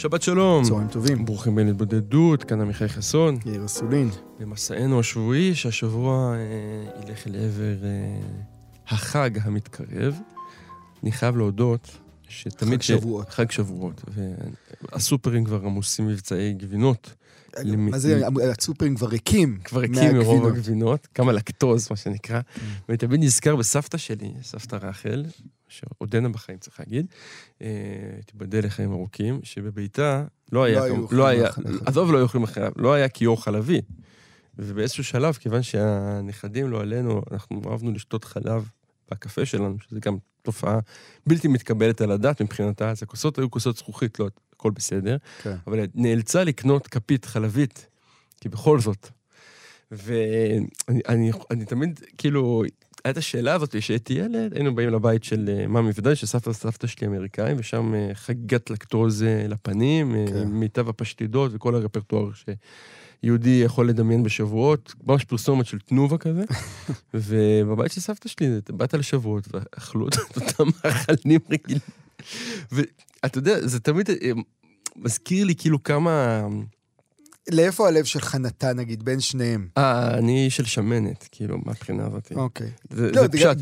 שבת שלום. צהריים טובים. ברוכים בין התבודדות, כאן עמיחי חסון. יאיר אסולין. במסענו השבועי, שהשבוע אה, ילך לעבר אה, החג המתקרב. אני חייב להודות שתמיד... חג שבועות. חג שבועות. והסופרים כבר עמוסים מבצעי גבינות. מה זה, הסופרים כבר ריקים. כבר הקים מרוב. הגבינות, כמה לקטוז, מה שנקרא. כן. ואני תמיד נזכר בסבתא שלי, סבתא רחל, שעודנה בחיים, צריך להגיד, אה, תיבדל לחיים ארוכים, שבביתה לא היה, לא לא היה, חלב. עזוב, לא היו אוכלים אחריו, לא היה כיור חלבי. ובאיזשהו שלב, כיוון שהנכדים, לא עלינו, אנחנו אהבנו לשתות חלב בקפה שלנו, שזה גם תופעה בלתי מתקבלת על הדעת מבחינתה, אז הכוסות היו כוסות זכוכית, לא, הכל בסדר. כן. אבל נאלצה לקנות כפית חלבית, כי בכל זאת. ואני אני, אני תמיד, כאילו, הייתה השאלה הזאת, כשהייתי ילד, היינו באים לבית של אה, ממי ודאי, שסבתא וסבתא שלי אמריקאים, ושם אה, חגיגת לקטוז אה, לפנים, כן. מיטב הפשטידות וכל הרפרטואר שיהודי יכול לדמיין בשבועות, ממש פרסומת של תנובה כזה. ובבית של סבתא שלי, באת לשבועות, ואכלו את אותם מאכלים רגילים. ואתה יודע, זה תמיד מזכיר לי כאילו כמה... לאיפה הלב שלך נתן, נגיד, בין שניהם? אה, אני של שמנת, כאילו, מהבחינה הזאת. אוקיי. זה לא, זה פשט.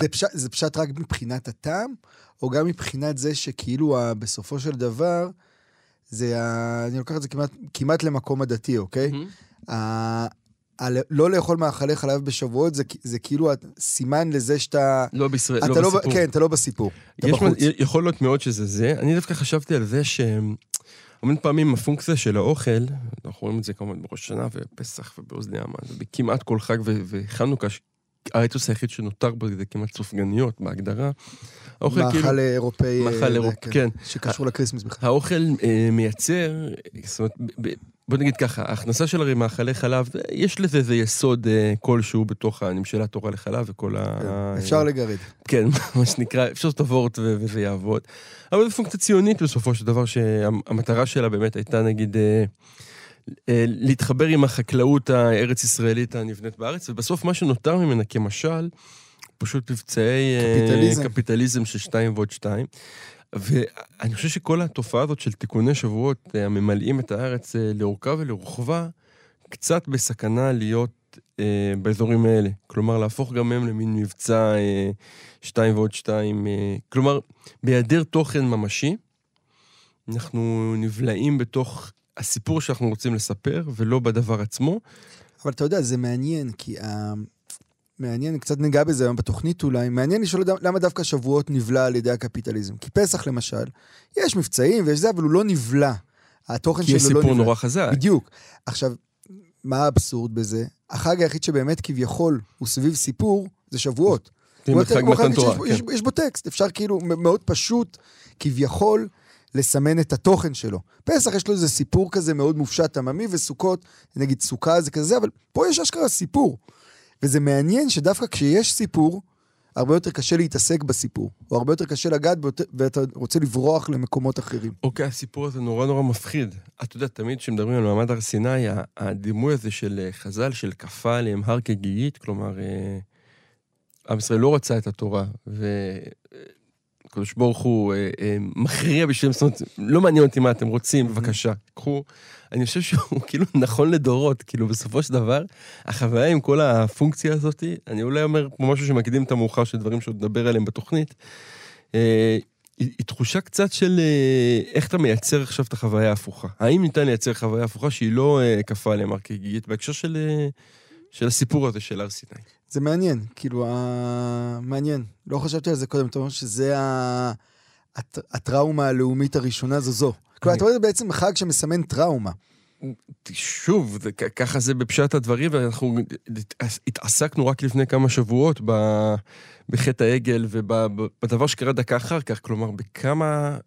זה- פשט- זה פשט רק מבחינת הטעם, או גם מבחינת זה שכאילו בסופו של דבר, זה ה... אני לוקח את זה כמעט, כמעט למקום הדתי, אוקיי? ה- ה- לא לאכול מאכלי חלב בשבועות, זה, זה כאילו סימן לזה שאתה... לא בישראל, לא לא, בסיפור. כן, אתה לא בסיפור. אתה בחוץ. מ- יכול להיות מאוד שזה זה. אני דווקא חשבתי על זה שהמון פעמים הפונקציה של האוכל, אנחנו רואים את זה כמובן בראש השנה ופסח ובאוזני המן, ובכמעט כל חג ו- וחנוכה, האתוס היחיד שנותר בו זה כמעט סופגניות בהגדרה. האוכל כאילו... מאכל אירופאי. מאכל אה, אירופ- כן. שקשור לקריסמס בכלל. האוכל אה, מייצר, זאת אומרת, בוא נגיד ככה, ההכנסה של הרי מאכלי חלב, יש לזה איזה יסוד אה, כלשהו בתוך הנמשלה תורה לחלב וכל ה... כן, אפשר לגרד. כן, מה שנקרא, אפשר לעשות וורט ו- וזה יעבוד. אבל זו פונקציה ציונית בסופו של דבר, שהמטרה שלה באמת הייתה נגיד אה, אה, להתחבר עם החקלאות הארץ-ישראלית הנבנית בארץ, ובסוף מה שנותר ממנה כמשל, פשוט מבצעי אה, קפיטליזם. קפיטליזם של שתיים ועוד שתיים. ואני חושב שכל התופעה הזאת של תיקוני שבועות אה, הממלאים את הארץ אה, לאורכה ולרוחבה, קצת בסכנה להיות אה, באזורים האלה. כלומר, להפוך גם הם למין מבצע אה, שתיים ועוד שתיים. אה, כלומר, בהיעדר תוכן ממשי, אנחנו נבלעים בתוך הסיפור שאנחנו רוצים לספר, ולא בדבר עצמו. אבל אתה יודע, זה מעניין, כי ה... מעניין, קצת ניגע בזה היום בתוכנית אולי, מעניין לשאול למה דווקא שבועות נבלע על ידי הקפיטליזם. כי פסח למשל, יש מבצעים ויש זה, אבל הוא לא נבלע. התוכן כי יש שלו לא סיפור נבלע. נורא חזק. בדיוק. עכשיו, מה האבסורד בזה? החג היחיד שבאמת כביכול הוא סביב סיפור, זה שבועות. הוא חג מתן תורה. יש, יש בו טקסט, אפשר כאילו מאוד פשוט, כביכול, לסמן את התוכן שלו. פסח יש לו איזה סיפור כזה מאוד מופשט עממי, וסוכות, נגיד סוכה זה כזה, אבל פה יש אשכרה סיפור. וזה מעניין שדווקא כשיש סיפור, הרבה יותר קשה להתעסק בסיפור, או הרבה יותר קשה לגעת בו, ואתה רוצה לברוח למקומות אחרים. אוקיי, הסיפור הזה נורא נורא מפחיד. אתה יודע, תמיד כשמדברים על מעמד הר סיני, הדימוי הזה של אה, חז"ל, של כפה עליהם הר כגיגית, כלומר, אה, עם ישראל לא רצה את התורה, והקדוש ברוך הוא אה, אה, מכריע בשבילם, זאת אומרת, לא מעניין אותי מה אתם רוצים, בבקשה, קחו. אני חושב שהוא כאילו נכון לדורות, כאילו בסופו של דבר, החוויה עם כל הפונקציה הזאת, אני אולי אומר כמו משהו שמקדים את המאוחר של דברים שעוד נדבר עליהם בתוכנית, אה, היא, היא תחושה קצת של איך אתה מייצר עכשיו את החוויה ההפוכה. האם ניתן לייצר חוויה הפוכה שהיא לא כפה עליהם כגיגית בהקשר של, של הסיפור הזה של הר סיני? זה מעניין, כאילו, ה... מעניין. לא חשבתי על זה קודם, אתה אומר שזה ה... הט... הטראומה הלאומית הראשונה זו זו. כלומר, אתה אומר, זה בעצם חג שמסמן טראומה. שוב, זה, ככה זה בפשט הדברים, ואנחנו התעסקנו רק לפני כמה שבועות ב, בחטא העגל ובדבר שקרה דקה אחר כך, כלומר, בכמה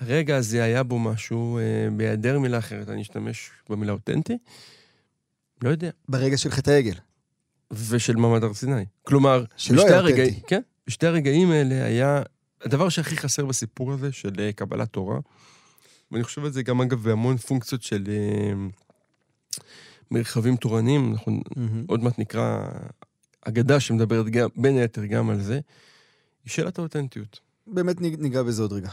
הרגע הזה היה בו משהו, אה, בהיעדר מילה אחרת, אני אשתמש במילה אותנטי? לא יודע. ברגע של חטא העגל. ושל מעמד הר סיני. כלומר, שלא היה הרגעים, אותנטי. כן, בשתי הרגעים האלה היה הדבר שהכי חסר בסיפור הזה של אה, קבלת תורה. ואני חושב על זה גם, אגב, בהמון פונקציות של אה, מרחבים תורניים. אנחנו עוד מעט נקרא אגדה שמדברת גם, בין היתר גם על זה. היא שאלת האותנטיות. באמת ניג- ניגע בזה עוד רגע.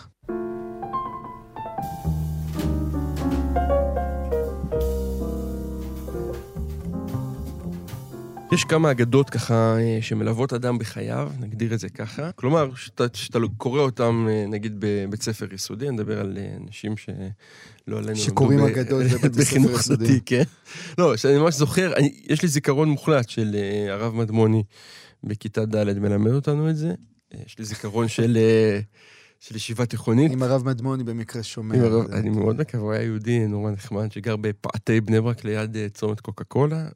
יש כמה אגדות ככה אה, שמלוות אדם בחייו, נגדיר את זה ככה. כלומר, שאתה, שאתה קורא אותם, אה, נגיד, בבית ספר יסודי, אני מדבר על אה, אנשים שלא עלינו... שקוראים אגדות בבית ספר יסודי. כן. לא, שאני ממש זוכר, אני, יש לי זיכרון מוחלט של אה, הרב מדמוני בכיתה ד' מלמד אותנו את זה. אה, יש לי זיכרון של, אה, של ישיבה תיכונית. אם הרב מדמוני במקרה שומע. עם הרב- אני מאוד מקווה, הוא היה יהודי נורא נחמד, שגר בפאתי בני ברק ליד אה, צומת קוקה קולה,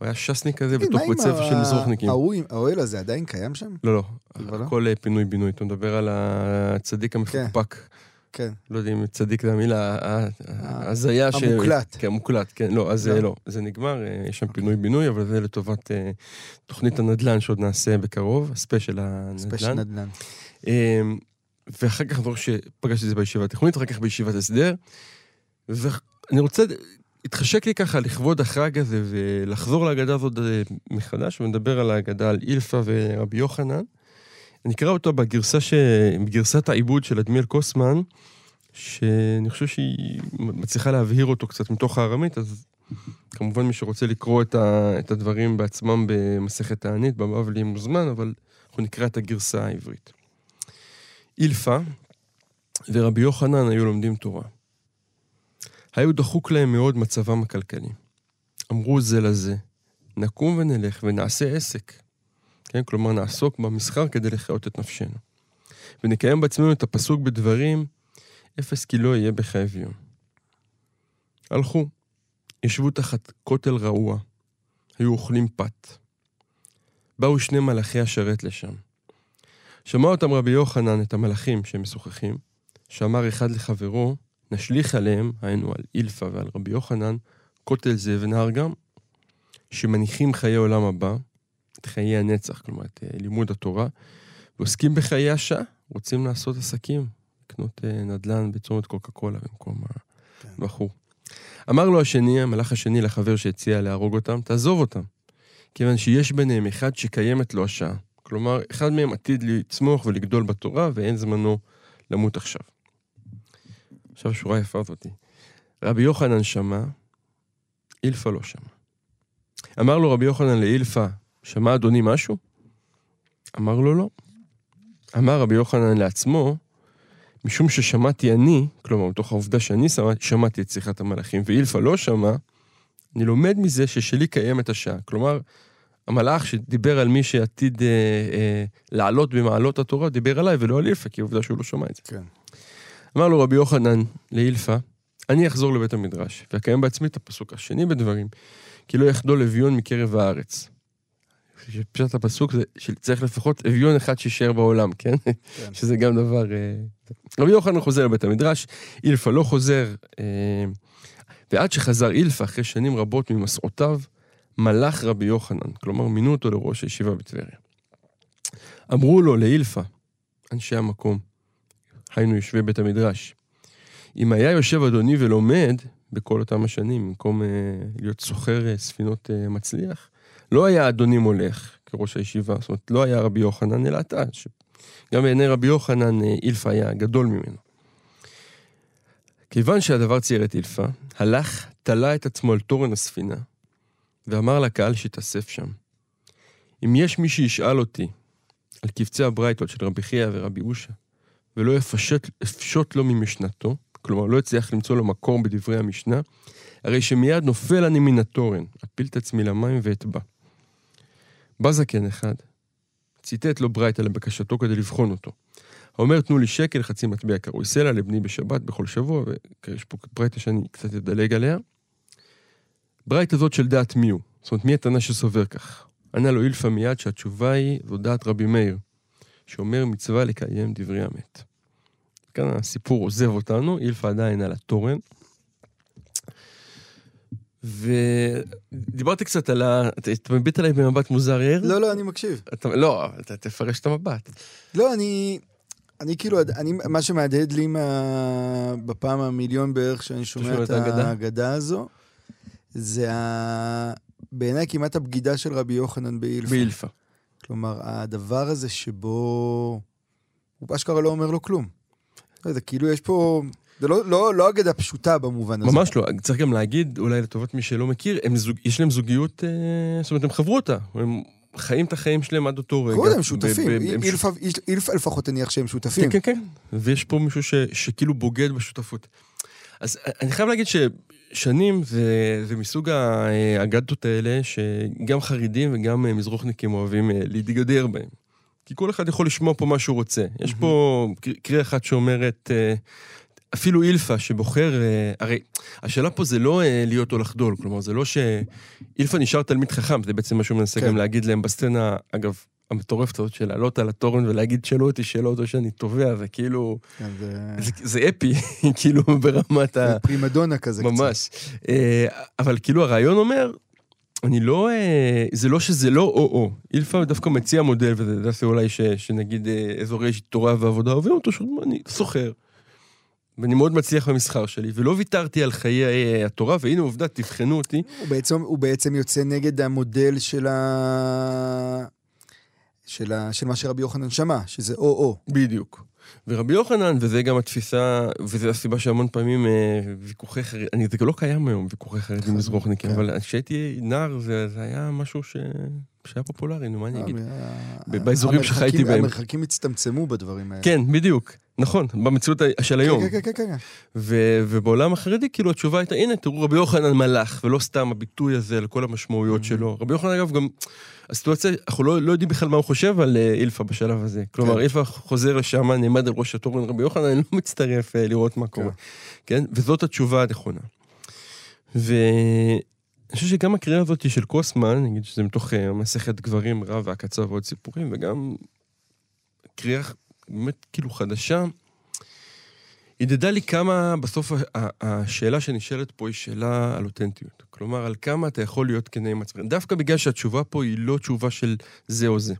והוא היה ש"סניק כזה בתוך בית ספר של מזרוחניקים. האוהל הזה עדיין קיים שם? לא, לא, לא? הכל אה, פינוי-בינוי, אתה מדבר על הצדיק המפוקפק. כן. לא יודע אם צדיק זה המילה, ה- ה- ההזיה ש... המוקלט. כן, המוקלט, כן, לא, אז לא. אה, לא, זה נגמר, אה, יש שם פינוי-בינוי, אבל זה לטובת אה, תוכנית הנדל"ן שעוד נעשה בקרוב, ה special special הנדל"ן. נדל"ן. אמ, ואחר כך, אני זוכר שפגשתי את זה בישיבה התיכונית, אחר כך בישיבת הסדר. ואני רוצה, התחשק לי ככה לכבוד החג הזה ולחזור להגדה הזאת אה, מחדש, ולדבר על ההגדה על אילפא ורבי יוחנן. אני אקרא אותו בגרסה ש... בגרסת העיבוד של אדמיאל קוסמן, שאני חושב שהיא מצליחה להבהיר אותו קצת מתוך הארמית, אז כמובן מי שרוצה לקרוא את, ה... את הדברים בעצמם במסכת תענית, בבבלי מוזמן, אבל אנחנו נקרא את הגרסה העברית. אילפא ורבי יוחנן היו לומדים תורה. היו דחוק להם מאוד מצבם הכלכלי. אמרו זה לזה, נקום ונלך ונעשה עסק. כן, כלומר, נעסוק במסחר כדי לחיות את נפשנו. ונקיים בעצמנו את הפסוק בדברים, אפס כי לא יהיה בך אביון. הלכו, ישבו תחת כותל רעוע, היו אוכלים פת. באו שני מלאכי השרת לשם. שמע אותם רבי יוחנן, את המלאכים שהם משוחחים, שאמר אחד לחברו, נשליך עליהם, היינו על אילפא ועל רבי יוחנן, כותל זה ונהר גם, שמניחים חיי עולם הבא, את חיי הנצח, כלומר את אה, לימוד התורה, ועוסקים בחיי השעה, רוצים לעשות עסקים, לקנות אה, נדל"ן בצומת קוקה קולה במקום כן. הבחור. אמר לו השני, המלאך השני לחבר שהציע להרוג אותם, תעזוב אותם, כיוון שיש ביניהם אחד שקיימת לו השעה. כלומר, אחד מהם עתיד לצמוח ולגדול בתורה, ואין זמנו למות עכשיו. עכשיו שורה יפה זאתי. רבי יוחנן שמע, אילפא לא שמע. אמר לו רבי יוחנן לאילפא, שמע אדוני משהו? אמר לו לא. אמר רבי יוחנן לעצמו, משום ששמעתי אני, כלומר, מתוך העובדה שאני שמע, שמעתי את שיחת המלאכים, ואילפא לא שמע, אני לומד מזה ששלי קיימת השעה. כלומר, המלאך שדיבר על מי שעתיד אה, אה, לעלות במעלות התורה, דיבר עליי ולא על אילפא, כי עובדה שהוא לא שמע את זה. כן. אמר לו רבי יוחנן לאילפא, אני אחזור לבית המדרש, ואקיים בעצמי את הפסוק השני בדברים, כי לא יחדול אביון מקרב הארץ. פשט הפסוק זה שצריך לפחות אביון אחד שישאר בעולם, כן? כן. שזה גם דבר... אה, רבי יוחנן חוזר לבית המדרש, אילפא לא חוזר, אה, ועד שחזר אילפא אחרי שנים רבות ממסעותיו, מלך רבי יוחנן, כלומר מינו אותו לראש הישיבה בטבריה. אמרו לו לאילפא, אנשי המקום, היינו יושבי בית המדרש, אם היה יושב אדוני ולומד בכל אותם השנים, במקום אה, להיות סוחר אה, ספינות אה, מצליח, לא היה אדוני מולך כראש הישיבה, זאת אומרת, לא היה רבי יוחנן, אלא אתה, שגם בעיני רבי יוחנן אה, אילפא היה גדול ממנו. כיוון שהדבר צייר את אילפא, הלך, תלה את עצמו על תורן הספינה, ואמר לקהל שהתאסף שם, אם יש מי שישאל אותי על קבצי הברייתות של רבי חייא ורבי אושה, ולא יפשט, יפשוט לו ממשנתו, כלומר לא יצליח למצוא לו מקור בדברי המשנה, הרי שמיד נופל אני מן התורן, אפיל את עצמי למים ואטבע. בא זקן אחד, ציטט לו ברייתא לבקשתו כדי לבחון אותו. האומר, תנו לי שקל, חצי מטבע קרוי סלע לבני בשבת בכל שבוע, ויש פה ברייתא שאני קצת אדלג עליה. ברייתא זאת של דעת מי הוא? זאת אומרת, מי התנא שסובר כך? ענה לו אילפא מיד שהתשובה היא, זו דעת רבי מאיר, שאומר מצווה לקיים דברי המת. כאן הסיפור עוזב אותנו, אילפה עדיין על התורן. ודיברתי קצת על ה... אתה מביט עליי במבט מוזר ער? לא, לא, אני מקשיב. אתה... לא, אתה תפרש את המבט. לא, אני... אני כאילו, אני, מה שמהדהד לי מה, בפעם המיליון בערך שאני שומע את? האגדה הזו, זה ה... בעיניי כמעט הבגידה של רבי יוחנן באילפה. באילפה. כלומר, הדבר הזה שבו... הוא אשכרה לא אומר לו כלום. לא יודע, כאילו יש פה... זה לא, לא, לא אגדה פשוטה במובן הזה. ממש לא, צריך גם להגיד, אולי לטובת מי שלא מכיר, זוג, יש להם זוגיות, אה, זאת אומרת, הם חברו אותה. הם חיים את החיים שלהם עד אותו רגע. קודם, הם שותפים. אילפה לפחות הניח שהם שותפים. כן, כן, כן. ויש פה מישהו ש, שכאילו בוגד בשותפות. אז אני חייב להגיד ששנים זה, זה מסוג האגדות האלה, שגם חרדים וגם אה, מזרוחניקים אוהבים אה, להתגדר בהם. כי כל אחד יכול לשמוע פה מה שהוא רוצה. יש פה קר- קריאה אחת שאומרת, אה, אפילו אילפה שבוחר, אה, הרי השאלה פה זה לא אה, להיות או לחדול, כלומר זה לא שאילפה נשאר תלמיד חכם, זה בעצם מה שהוא מנסה כן. גם להגיד להם בסצנה, אגב, המטורפת הזאת של לעלות על התורן ולהגיד שאלו אותי שאלות או שאני תובע, זה כאילו, כן, זה... זה, זה אפי, כאילו ברמת ה... פרימדונה כזה קצת. ממש. אבל כאילו הרעיון אומר, אני לא, אה, זה לא שזה לא או-או. אילפה דווקא מציע מודל, וזה אולי ש, שנגיד אה, אזורי תורה ועבודה אוהבים אותו, שאני סוחר. ואני מאוד מצליח במסחר שלי, ולא ויתרתי על חיי אה, התורה, והנה עובדה, תבחנו אותי. הוא בעצם, הוא בעצם יוצא נגד המודל של ה... של, ה... של מה שרבי יוחנן שמע, שזה או-או. בדיוק. ורבי יוחנן, וזה גם התפיסה, וזו הסיבה שהמון פעמים אה, ויכוחי חרדים, אני, זה לא קיים היום, ויכוחי חרדים. מזרוחניקים, כן. אבל כשהייתי נער זה, זה היה משהו ש... שהיה פופולרי, נו, מה אני אגיד? באזורים שחייתי בהם. המרחקים הצטמצמו בדברים האלה. כן, בדיוק. נכון, במציאות של היום. כן, כן, כן, כן, כן. ו- ובעולם החרדי, כאילו, התשובה הייתה, הנה, תראו, רבי יוחנן מלאך, ולא סתם הביטוי הזה על כל המשמעויות שלו. רבי יוחנן, אגב, גם, הסיטואציה, אנחנו לא, לא יודעים בכלל מה הוא חושב על אה, אילפה בשלב הזה. כלומר, כן. אילפה חוזר לשם, נעמד על ראש התורן רבי יוחנן, אני לא מצטרף אה, לראות מה קורה. כן? וזאת התשובה הנכונה. ואני חושב שגם הקריאה הזאת של קוסמן, נגיד שזה מתוך אה, מסכת גברים, רב והקצר ועוד סיפורים, וגם קריאה באמת כאילו חדשה, הדהדה לי כמה, בסוף השאלה שנשאלת פה היא שאלה על אותנטיות. כלומר, על כמה אתה יכול להיות כנה עם עצמך. דווקא בגלל שהתשובה פה היא לא תשובה של זה או זה.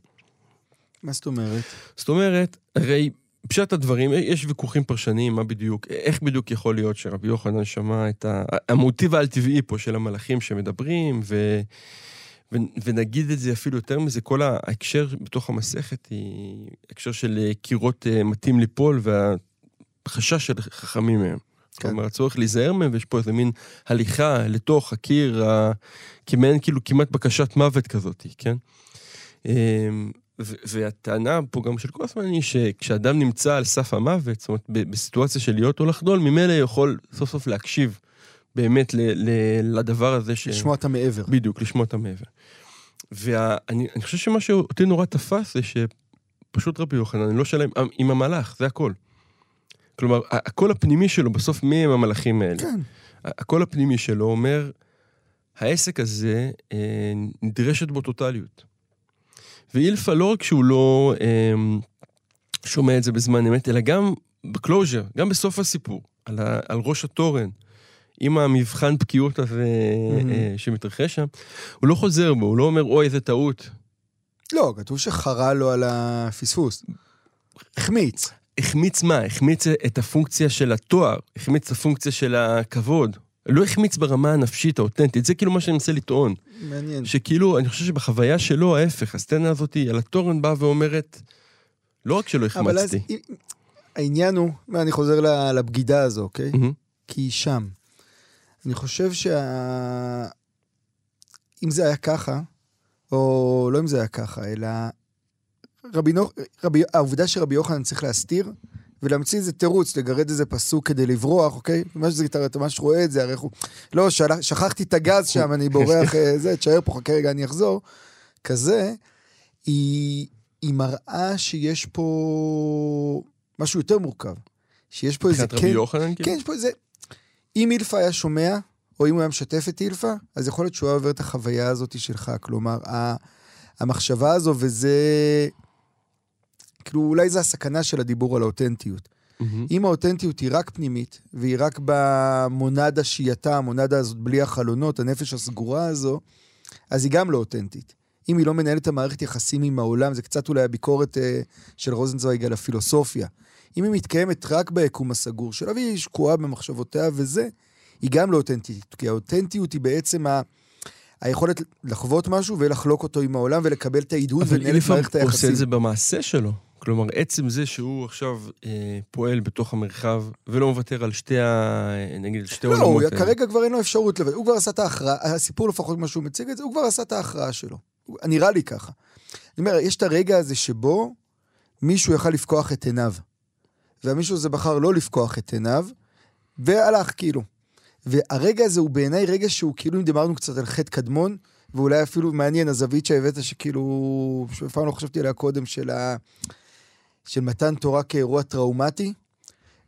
מה זאת אומרת? זאת אומרת, הרי פשט הדברים, יש ויכוחים פרשניים, מה בדיוק, איך בדיוק יכול להיות שרבי יוחנן שמע את ה... המוטיב העל-טבעי פה של המלאכים שמדברים, ו... ו... ונגיד את זה אפילו יותר מזה, כל ההקשר בתוך המסכת היא הקשר של אה, קירות אה, מתאים ליפול, והחשש של חכמים מהם. כן. כלומר, הצורך להיזהר מהם, ויש פה איזה מין הליכה לתוך הקיר, ה... כמעין כאילו כמעט בקשת מוות כזאת, כן? והטענה פה גם של קוסמן היא שכשאדם נמצא על סף המוות, זאת אומרת, בסיטואציה של להיות או לחדול, ממילא יכול סוף סוף להקשיב באמת ל- ל- לדבר הזה ש... לשמוע את המעבר. בדיוק, לשמוע את המעבר. ואני אני חושב שמה שאותי נורא תפס זה שפשוט רבי יוחנן, אני לא שלם עם- המלאך, זה הכל. כלומר, הקול הפנימי שלו, בסוף מי הם המלאכים האלה? כן. הקול הפנימי שלו אומר, העסק הזה, אה, נדרשת בו טוטליות. ואילפה לא רק שהוא לא אה, שומע את זה בזמן אמת, אלא גם בקלוז'ר, גם בסוף הסיפור, על, ה, על ראש התורן, עם המבחן בקיאות הזה מהמם. אה, שמתרחש שם, הוא לא חוזר בו, הוא לא אומר, אוי, איזה טעות. לא, כתוב שחרה לו על הפספוס. החמיץ. החמיץ מה? החמיץ את הפונקציה של התואר, החמיץ את הפונקציה של הכבוד. לא החמיץ ברמה הנפשית האותנטית, זה כאילו מה שאני מנסה לטעון. מעניין. שכאילו, אני חושב שבחוויה שלו, ההפך, הסצנה הזאת על התורן באה ואומרת, לא רק שלא אבל אז החמצתי. העניין הוא, ואני חוזר לבגידה הזו, אוקיי? מהמם. כי היא שם. אני חושב שה... אם זה היה ככה, או לא אם זה היה ככה, אלא רבי נו... רבי... העובדה שרבי יוחנן צריך להסתיר ולהמציא איזה תירוץ, לגרד איזה פסוק כדי לברוח, אוקיי? מה שזה, אתה אתה ממש רואה את זה, הרי הוא... לא, של... שכחתי את הגז שם, אני בורח, אה, זה, תשאר פה, חכה רגע, אני אחזור. כזה, היא, היא מראה שיש פה משהו יותר מורכב. שיש פה איזה מבחינת רבי יוחנן, כאילו? כן, יש פה איזה... אם אילפה היה שומע, או אם הוא היה משתף את אילפה, אז יכול להיות שהוא היה עובר את החוויה הזאת שלך. כלומר, המחשבה הזו, וזה... כאילו, אולי זה הסכנה של הדיבור על האותנטיות. מהמם. אם האותנטיות היא רק פנימית, והיא רק במונדה שהייתה, המונדה הזאת בלי החלונות, הנפש הסגורה הזו, אז היא גם לא אותנטית. אם היא לא מנהלת את המערכת יחסים עם העולם, זה קצת אולי הביקורת אה, של רוזנצוויג על הפילוסופיה. אם היא מתקיימת רק ביקום הסגור שלה, והיא שקועה במחשבותיה וזה, היא גם לא אותנטית. כי האותנטיות היא בעצם ה... היכולת לחוות משהו ולחלוק אותו עם העולם ולקבל את ההדהוד אבל ולנהל את מערכת הוא עושה היחסים. את זה במעשה שלו. כלומר, עצם זה שהוא עכשיו אה, פועל בתוך המרחב ולא מוותר על שתי ה... נגיד, על שתי לא, העולמות הוא. כרגע כבר אין לו אפשרות לבד. הוא כבר עשה את ההכרעה, הסיפור לפחות מה שהוא מציג את זה, הוא כבר עשה את ההכרעה שלו. נראה לי ככה. אני אומר, יש את הרגע הזה שבו מישהו יכל לפקוח את עיניו. והמישהו הזה בחר לא לפקוח את עיניו, והלך כאילו. והרגע הזה הוא בעיניי רגע שהוא כאילו, אם דיברנו קצת על חטא קדמון, ואולי אפילו מעניין, הזווית שהבאת, שכאילו, שאף פעם לא חשבתי עליה קודם, של, ה... של מתן תורה כאירוע טראומטי,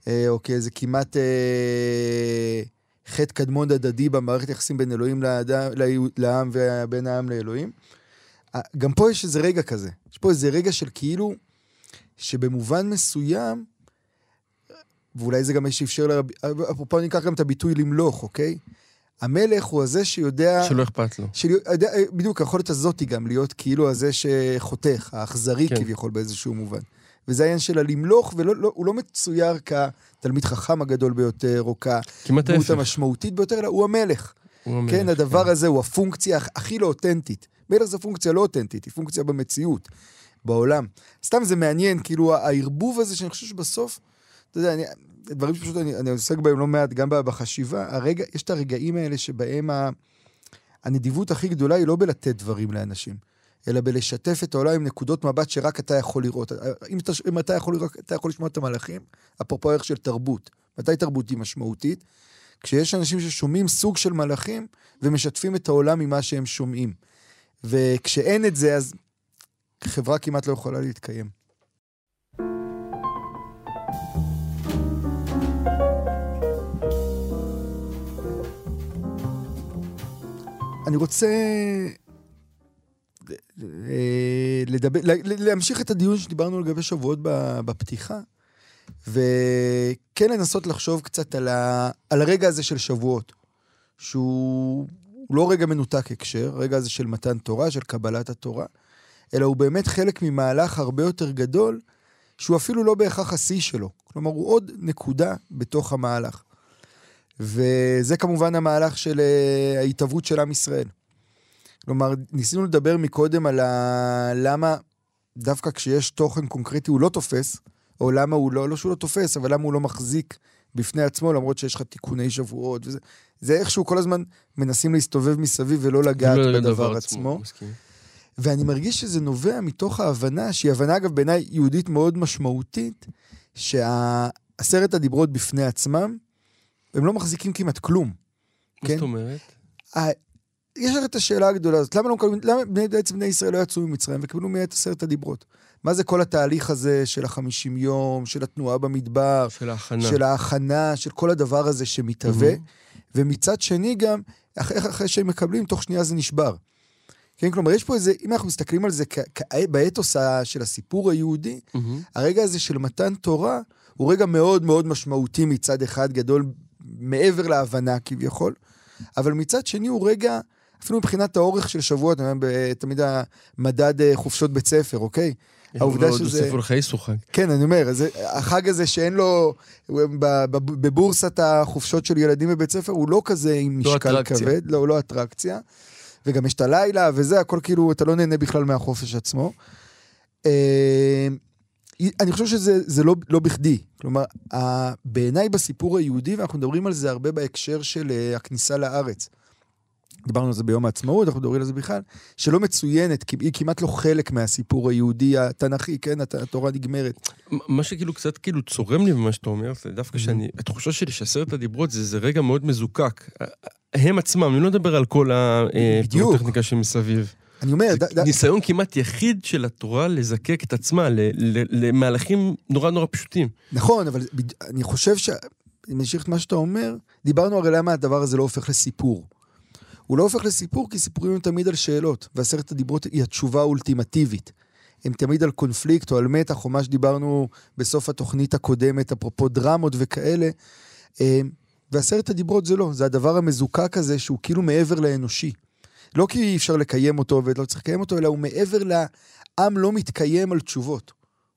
אה, או כאיזה כמעט אה, חטא קדמון הדדי במערכת יחסים בין אלוהים לאדם, לעם ובין העם לאלוהים. אה, גם פה יש איזה רגע כזה. יש פה איזה רגע של כאילו, שבמובן מסוים, ואולי זה גם מה שאפשר לרבי... אפרופו ניקח גם את הביטוי למלוך, אוקיי? המלך הוא הזה שיודע... שלא אכפת לו. של... בדיוק, היכולת הזאת גם להיות כאילו הזה שחותך, האכזרי. כן. כביכול באיזשהו מובן. וזה העניין של הלמלוך, והוא לא מצויר כתלמיד חכם הגדול ביותר, או כדמות. המשמעותית ביותר, אלא הוא המלך. הוא המלך, כן, הדבר הזה הוא הפונקציה הכ- הכי לא אותנטית. מלך זה פונקציה לא אותנטית, היא פונקציה במציאות, בעולם. סתם זה מעניין, כאילו הערבוב הזה שאני חושב שבסוף, אתה יודע, אני, דברים שפשוט אני, אני עוסק בהם לא מעט, גם בחשיבה, הרגע, יש את הרגעים האלה שבהם ה, הנדיבות הכי גדולה היא לא בלתת דברים לאנשים, אלא בלשתף את העולם עם נקודות מבט שרק אתה יכול לראות. אם אתה, אם אתה, יכול, לראות, אתה יכול לשמוע את המלאכים, אפרופו ערך של תרבות. מתי תרבות היא משמעותית? כשיש אנשים ששומעים סוג של מלאכים ומשתפים את העולם ממה שהם שומעים. וכשאין את זה, אז חברה כמעט לא יכולה להתקיים. אני רוצה לדבר, להמשיך את הדיון שדיברנו לגבי שבועות בפתיחה, וכן לנסות לחשוב קצת על, ה, על הרגע הזה של שבועות, שהוא לא רגע מנותק הקשר, הרגע הזה של מתן תורה, של קבלת התורה, אלא הוא באמת חלק ממהלך הרבה יותר גדול, שהוא אפילו לא בהכרח השיא שלו. כלומר, הוא עוד נקודה בתוך המהלך. וזה כמובן המהלך של אה, ההתהוות של עם ישראל. כלומר, ניסינו לדבר מקודם על ה... למה דווקא כשיש תוכן קונקרטי הוא לא תופס, או למה הוא לא, לא שהוא לא תופס, אבל למה הוא לא מחזיק בפני עצמו, למרות שיש לך תיקוני שבועות, וזה זה איכשהו כל הזמן מנסים להסתובב מסביב ולא לגעת לא בדבר עצמו. מסכים. ואני מרגיש שזה נובע מתוך ההבנה, שהיא הבנה, אגב, בעיניי יהודית מאוד משמעותית, שעשרת הדיברות בפני עצמם, הם לא מחזיקים כמעט כלום. מה כן? זאת אומרת? יש לך את השאלה הגדולה הזאת, למה, לא מקבלים, למה בני, בעצם בני ישראל לא יצאו ממצרים וקיבלו מיד את עשרת הדיברות? מה זה כל התהליך הזה של החמישים יום, של התנועה במדבר, של ההכנה. של ההכנה, של כל הדבר הזה שמתהווה, מהמם. ומצד שני גם, איך איך אחרי שהם מקבלים, תוך שנייה זה נשבר. כן, כלומר, יש פה איזה, אם אנחנו מסתכלים על זה כ- כ- באתוס של הסיפור היהודי, מהמם. הרגע הזה של מתן תורה הוא רגע מאוד מאוד משמעותי מצד אחד, גדול מעבר להבנה כביכול, אבל מצד שני הוא רגע, אפילו מבחינת האורך של שבועות, תמיד המדד אה, חופשות בית ספר, אוקיי? העובדה שזה- ספר חייסו חג. כן, אני אומר, זה, החג הזה שאין לו, בבורסת החופשות של ילדים בבית ספר, הוא לא כזה עם לא משקל אטרקציה. כבד, לא, הוא לא אטרקציה. וגם יש את הלילה וזה, הכל כאילו, אתה לא נהנה בכלל מהחופש עצמו. אה, אני חושב שזה זה לא, לא בכדי. כלומר, בעיניי בסיפור היהודי, ואנחנו מדברים על זה הרבה בהקשר של אה, הכניסה לארץ. דיברנו על זה ביום העצמאות, אנחנו מדברים על זה בכלל, שלא מצוינת, כי היא כמעט לא חלק מהסיפור היהודי התנ"כי, כן, הת- התורה נגמרת. מה שכאילו קצת כאילו צורם לי ממה שאתה אומר, זה דווקא שאני, התחושה שלי שעשרת הדיברות זה, זה רגע מאוד מזוקק. הם עצמם, אני לא מדבר על כל. הטכניקה שמסביב. אני אומר, זה ד, ד, ניסיון כמעט יחיד של התורה לזקק את עצמה ל- ל- למהלכים נורא נורא פשוטים. נכון, אבל אני חושב ש... אם נמשיך את מה שאתה אומר, דיברנו הרי למה הדבר הזה לא הופך לסיפור. הוא לא הופך לסיפור כי סיפורים הם תמיד על שאלות, ועשרת הדיברות היא התשובה האולטימטיבית. הם תמיד על קונפליקט או על מתח, או מה שדיברנו בסוף התוכנית הקודמת, אפרופו דרמות וכאלה. אה, ועשרת הדיברות זה לא, זה הדבר המזוקק הזה שהוא כאילו מעבר לאנושי. לא כי אי אפשר לקיים אותו ולא צריך לקיים אותו, אלא הוא מעבר לעם לא מתקיים על תשובות.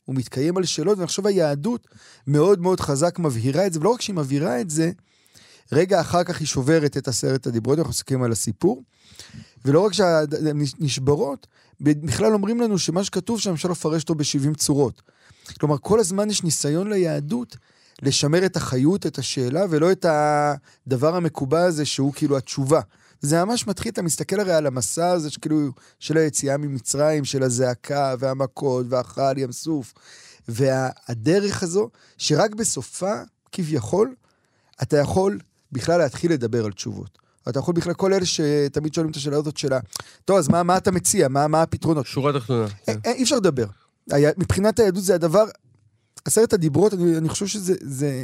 הוא מתקיים על שאלות, ואני חושב היהדות מאוד מאוד חזק מבהירה את זה, ולא רק שהיא מבהירה את זה, רגע אחר כך היא שוברת את עשרת הדיברות, אנחנו מסתכלים על הסיפור, ולא רק שהן נשברות, בכלל אומרים לנו שמה שכתוב שם אפשר לפרש אותו ב-70 צורות. כלומר, כל הזמן יש ניסיון ליהדות לשמר את החיות, את השאלה, ולא את הדבר המקובע הזה שהוא כאילו התשובה. זה ממש מתחיל, אתה מסתכל הרי על המסע הזה שכאילו של היציאה ממצרים, של הזעקה והמכות והחל ים סוף. והדרך הזו, שרק בסופה, כביכול, אתה יכול בכלל להתחיל לדבר על תשובות. אתה יכול בכלל, כל אלה שתמיד שואלים את השאלה הזאת שלה, טוב, אז מה, מה אתה מציע? מה, מה הפתרונות? שורה תחתונה. אי, אי אפשר לדבר. היה, מבחינת היהדות זה הדבר, עשרת הדיברות, אני, אני חושב שזה זה,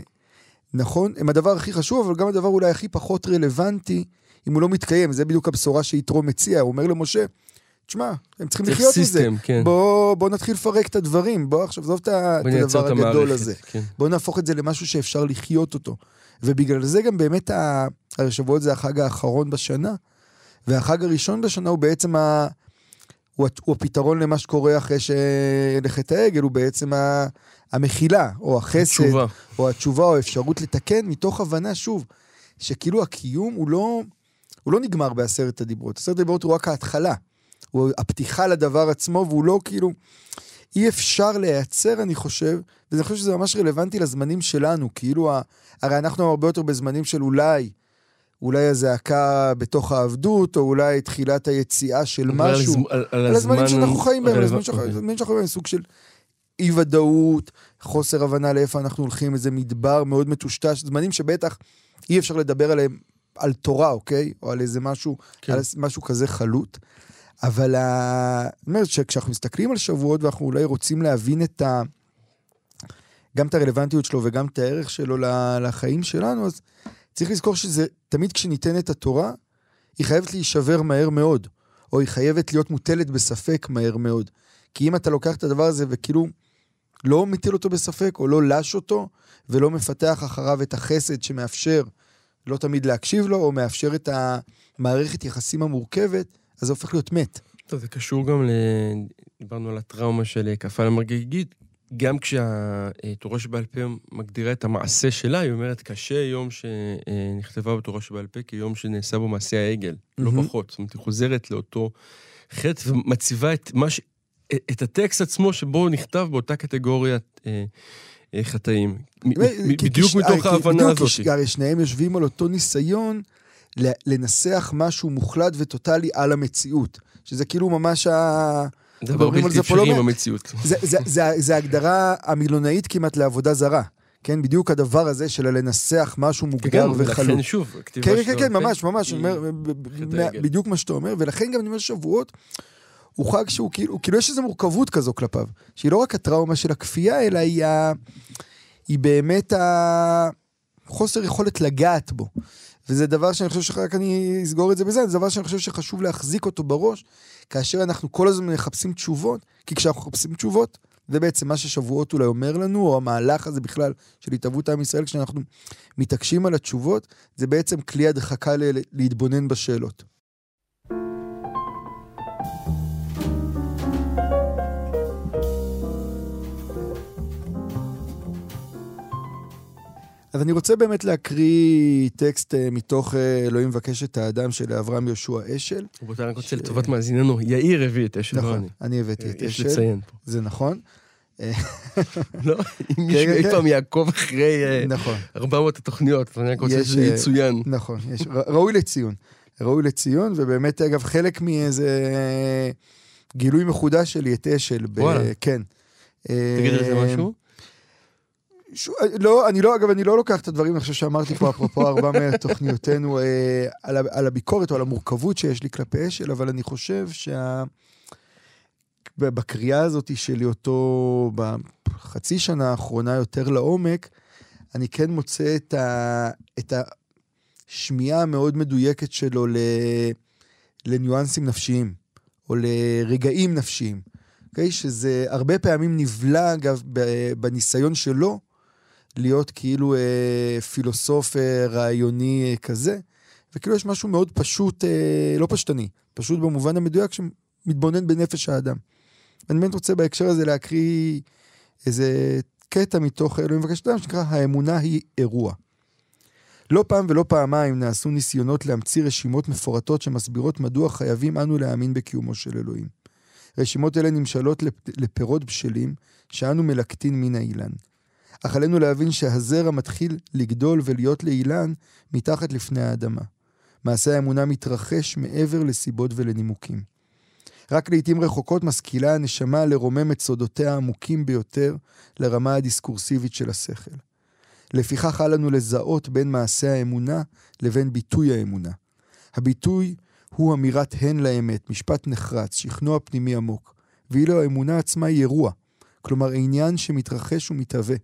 נכון, הם הדבר הכי חשוב, אבל גם הדבר אולי הכי פחות רלוונטי, אם הוא לא מתקיים. זה בדיוק הבשורה שיתרו מציע, הוא אומר למשה, תשמע, הם צריכים לחיות סיסטם, מזה. כן. בוא, בוא נתחיל לפרק את הדברים, בוא עכשיו, עזוב את הדבר הגדול המערכת, הזה. כן. בוא נהפוך את זה למשהו שאפשר לחיות אותו. ובגלל זה גם באמת ה- השבועות זה החג האחרון בשנה, והחג הראשון בשנה הוא בעצם ה... הוא, הוא הפתרון למה שקורה אחרי שלחטא העגל, הוא בעצם ה... המחילה, או החסד, תשובה. או התשובה, או האפשרות לתקן, מתוך הבנה, שוב, שכאילו הקיום הוא לא, הוא לא נגמר בעשרת הדיברות. עשרת הדיברות הוא רק ההתחלה. הוא הפתיחה לדבר עצמו, והוא לא כאילו... אי אפשר לייצר, אני חושב, ואני חושב שזה ממש רלוונטי לזמנים שלנו, כאילו, ה... הרי אנחנו הרבה יותר בזמנים של אולי, אולי הזעקה בתוך העבדות, או אולי תחילת היציאה של משהו. על- על על הזמנים שאנחנו חיים בהם, על הזמנים שאנחנו אוקיי. הזמנים שאנחנו חיים בהם, סוג של אי ודאות, חוסר הבנה לאיפה אנחנו הולכים, איזה מדבר מאוד מטושטש, זמנים שבטח אי אפשר לדבר עליהם, על תורה, אוקיי? או על איזה משהו, כן. על משהו כזה חלוט. אבל זאת אומרת שכשאנחנו מסתכלים על שבועות ואנחנו אולי רוצים להבין את ה... גם את הרלוונטיות שלו וגם את הערך שלו לחיים שלנו, אז צריך לזכור שזה, תמיד כשניתנת התורה, היא חייבת להישבר מהר מאוד, או היא חייבת להיות מוטלת בספק מהר מאוד. כי אם אתה לוקח את הדבר הזה וכאילו לא מטיל אותו בספק, או לא לש אותו, ולא מפתח אחריו את החסד שמאפשר לא תמיד להקשיב לו, או מאפשר את המערכת יחסים המורכבת, אז זה הופך להיות מת. טוב, זה קשור גם ל... דיברנו על הטראומה של כפה למרגגית. גם כשהתורה שבעל פה מגדירה את המעשה שלה, היא אומרת, קשה יום שנכתבה בתורה שבעל פה כיום שנעשה בו מעשה העגל, לא. פחות. זאת אומרת, היא חוזרת לאותו חטא ומציבה את, ש... את הטקסט עצמו שבו הוא נכתב באותה קטגוריית אה, אה, חטאים. בדיוק מתוך ההבנה הזאת. הרי שניהם יושבים על אותו ניסיון לנסח משהו מוחלט וטוטאלי על המציאות. שזה כאילו ממש ה... דבר בלתי לא אפשרי עם. המציאות. זה, זה, זה, זה הגדרה המילונאית כמעט לעבודה זרה. כן, בדיוק הדבר הזה של לנסח משהו מוגדר כן, וחלוט. ולכן שוב, הכתיבה כן, כן, כן, בעל פה ממש, ממש, אני אומר. בדיוק מה שאתה אומר, ולכן גם אני אומר שבועות, הוא חג שהוא כאילו, כאילו יש איזו מורכבות כזו כלפיו, שהיא לא רק הטראומה של הכפייה, אלא היא, ה... היא באמת החוסר יכולת לגעת בו. וזה דבר שאני חושב שרק אני אסגור את זה בזה, זה דבר שאני חושב שחשוב להחזיק אותו בראש, כאשר אנחנו כל הזמן מחפשים תשובות, כי כשאנחנו מחפשים תשובות, זה בעצם מה ששבועות אולי אומר לנו, או המהלך הזה בכלל של התהוות עם ישראל, כשאנחנו מתעקשים על התשובות, זה בעצם כלי הדחקה להתבונן בשאלות. אז אני רוצה באמת להקריא טקסט אה, מתוך אה, אלוהים מבקש את האדם של אברהם יהושע אשל. רבותיי, אני רוצה לטובת מאזיננו, יאיר הביא את אשל, לא נכון, אני. הבאתי את יש אשל, לציין פה. זה נכון. לא, אם מישהו כן, אי כן. פעם יעקוב אחרי אה, נכון. 400 התוכניות, אני רק רוצה יש, שזה אה, יצוין. נכון, יש, ראוי לציון. ראוי לציון, ובאמת, אגב, חלק מאיזה גילוי מחודש שלי את אשל. וואלה. כן. תגיד על זה אה, משהו? ש... לא, אני לא, אגב, אני לא לוקח את הדברים, אני חושב שאמרתי פה, אפרופו ארבע מתוכניותינו, אה, על, על הביקורת או על המורכבות שיש לי כלפי אשל, אבל אני חושב שה... בקריאה הזאת שלי אותו בחצי שנה האחרונה יותר לעומק, אני כן מוצא את, ה... את השמיעה המאוד מדויקת שלו ל... לניואנסים נפשיים, או לרגעים נפשיים. אוקיי? שזה הרבה פעמים נבלע, אגב, בניסיון שלו להיות כאילו אה, פילוסוף אה, רעיוני אה, כזה, וכאילו יש משהו מאוד פשוט, אה, לא פשטני, פשוט במובן המדויק שמתבונן בנפש האדם. אני באמת רוצה בהקשר הזה להקריא איזה קטע מתוך אלוהים מבקש אדם שנקרא האמונה היא אירוע. לא פעם ולא פעמיים נעשו ניסיונות להמציא רשימות מפורטות שמסבירות מדוע חייבים אנו להאמין בקיומו של אלוהים. רשימות אלה נמשלות לפ- לפירות בשלים שאנו מלקטין מן האילן. אך עלינו להבין שהזרע מתחיל לגדול ולהיות לאילן מתחת לפני האדמה. מעשה האמונה מתרחש מעבר לסיבות ולנימוקים. רק לעיתים רחוקות משכילה הנשמה לרומם את סודותיה העמוקים ביותר לרמה הדיסקורסיבית של השכל. לפיכך אל לנו לזהות בין מעשה האמונה לבין ביטוי האמונה. הביטוי הוא אמירת הן לאמת, משפט נחרץ, שכנוע פנימי עמוק, ואילו האמונה עצמה היא אירוע, כלומר עניין שמתרחש ומתהווה,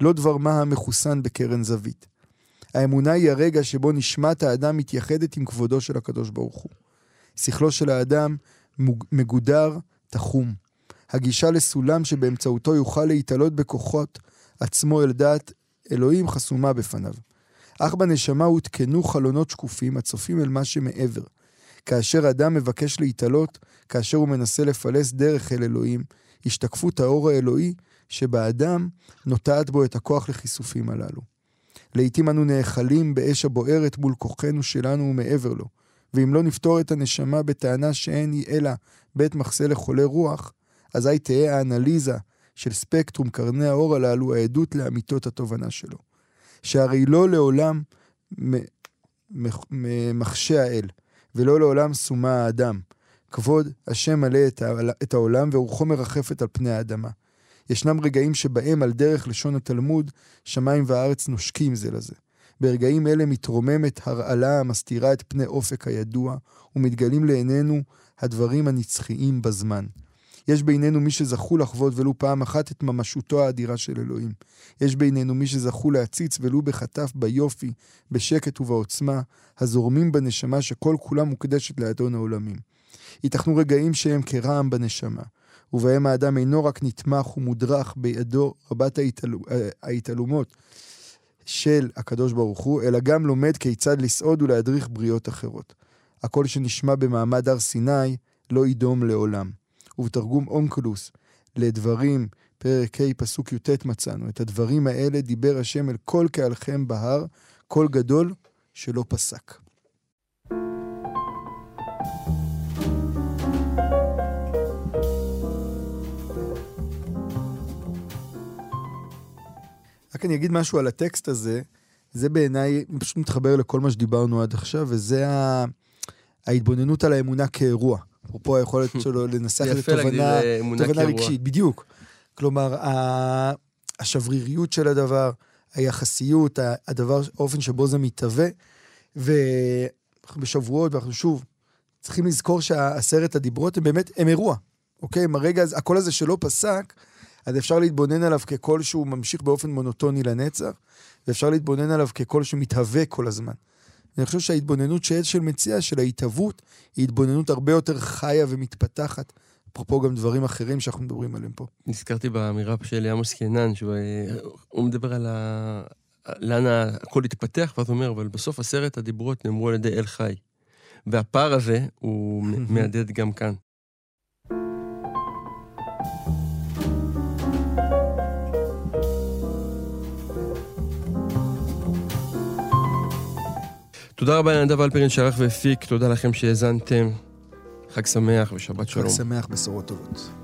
לא דבר מה המחוסן בקרן זווית. האמונה היא הרגע שבו נשמת האדם מתייחדת עם כבודו של הקדוש ברוך הוא. שכלו של האדם מגודר, תחום. הגישה לסולם שבאמצעותו יוכל להתעלות בכוחות עצמו אל דעת אלוהים חסומה בפניו. אך בנשמה הותקנו חלונות שקופים הצופים אל מה שמעבר. כאשר אדם מבקש להתעלות, כאשר הוא מנסה לפלס דרך אל אלוהים, השתקפות האור האלוהי שבאדם נוטעת בו את הכוח לכיסופים הללו. לעתים אנו נאכלים באש הבוערת מול כוחנו שלנו ומעבר לו, ואם לא נפתור את הנשמה בטענה שאין היא אלא בית מחסה לחולי רוח, אזי תהא האנליזה של ספקטרום קרני האור הללו העדות לאמיתות התובנה שלו. שהרי לא לעולם מחשה האל, ולא לעולם סומה האדם. כבוד השם מלא את העולם ורוחו מרחפת על פני האדמה. ישנם רגעים שבהם על דרך לשון התלמוד, שמיים וארץ נושקים זה לזה. ברגעים אלה מתרוממת הרעלה המסתירה את פני אופק הידוע, ומתגלים לעינינו הדברים הנצחיים בזמן. יש בינינו מי שזכו לחוות ולו פעם אחת את ממשותו האדירה של אלוהים. יש בינינו מי שזכו להציץ ולו בחטף ביופי, בשקט ובעוצמה, הזורמים בנשמה שכל כולה מוקדשת לאדון העולמים. ייתכנו רגעים שהם כרעם בנשמה, ובהם האדם אינו רק נתמך ומודרך בידו רבת אה, ההתעלומות של הקדוש ברוך הוא, אלא גם לומד כיצד לסעוד ולהדריך בריות אחרות. הקול שנשמע במעמד הר סיני לא יידום לעולם. ובתרגום אונקלוס לדברים, פרק ה' פסוק י"ט מצאנו, את הדברים האלה דיבר השם אל כל קהלכם בהר, קול גדול שלא פסק. רק אני אגיד משהו על הטקסט הזה, זה בעיניי פשוט מתחבר לכל מה שדיברנו עד עכשיו, וזה ה... ההתבוננות על האמונה כאירוע. אפרופו היכולת שלו לנסח את התובנה אה, תובנה. רגשית, בדיוק. כלומר, ה- השבריריות של הדבר, היחסיות, הדבר, האופן שבו זה מתהווה, ואנחנו בשבועות, ואנחנו שוב צריכים לזכור שעשרת הדיברות הם באמת, הם אירוע, אוקיי? הם הרגע הקול הזה שלא פסק, אז אפשר להתבונן עליו כקול שהוא ממשיך באופן מונוטוני לנצח, ואפשר להתבונן עליו כקול שמתהווה כל הזמן. אני חושב שההתבוננות של של מציע, של ההתהוות, היא התבוננות הרבה יותר חיה ומתפתחת. אפרופו גם דברים אחרים שאנחנו מדברים עליהם פה. נזכרתי באמירה של עמוס קינן, שהוא אה, מדבר על ה... לאן הכל התפתח, ואז הוא אומר, אבל בסוף עשרת הדיברות נאמרו על ידי אל חי. והפער הזה, הוא מהדהד גם כאן. תודה רבה לנדב אלפרין שערך והפיק, תודה לכם שהאזנתם. חג שמח ושבת שלום. חג שמח, בשורות טובות.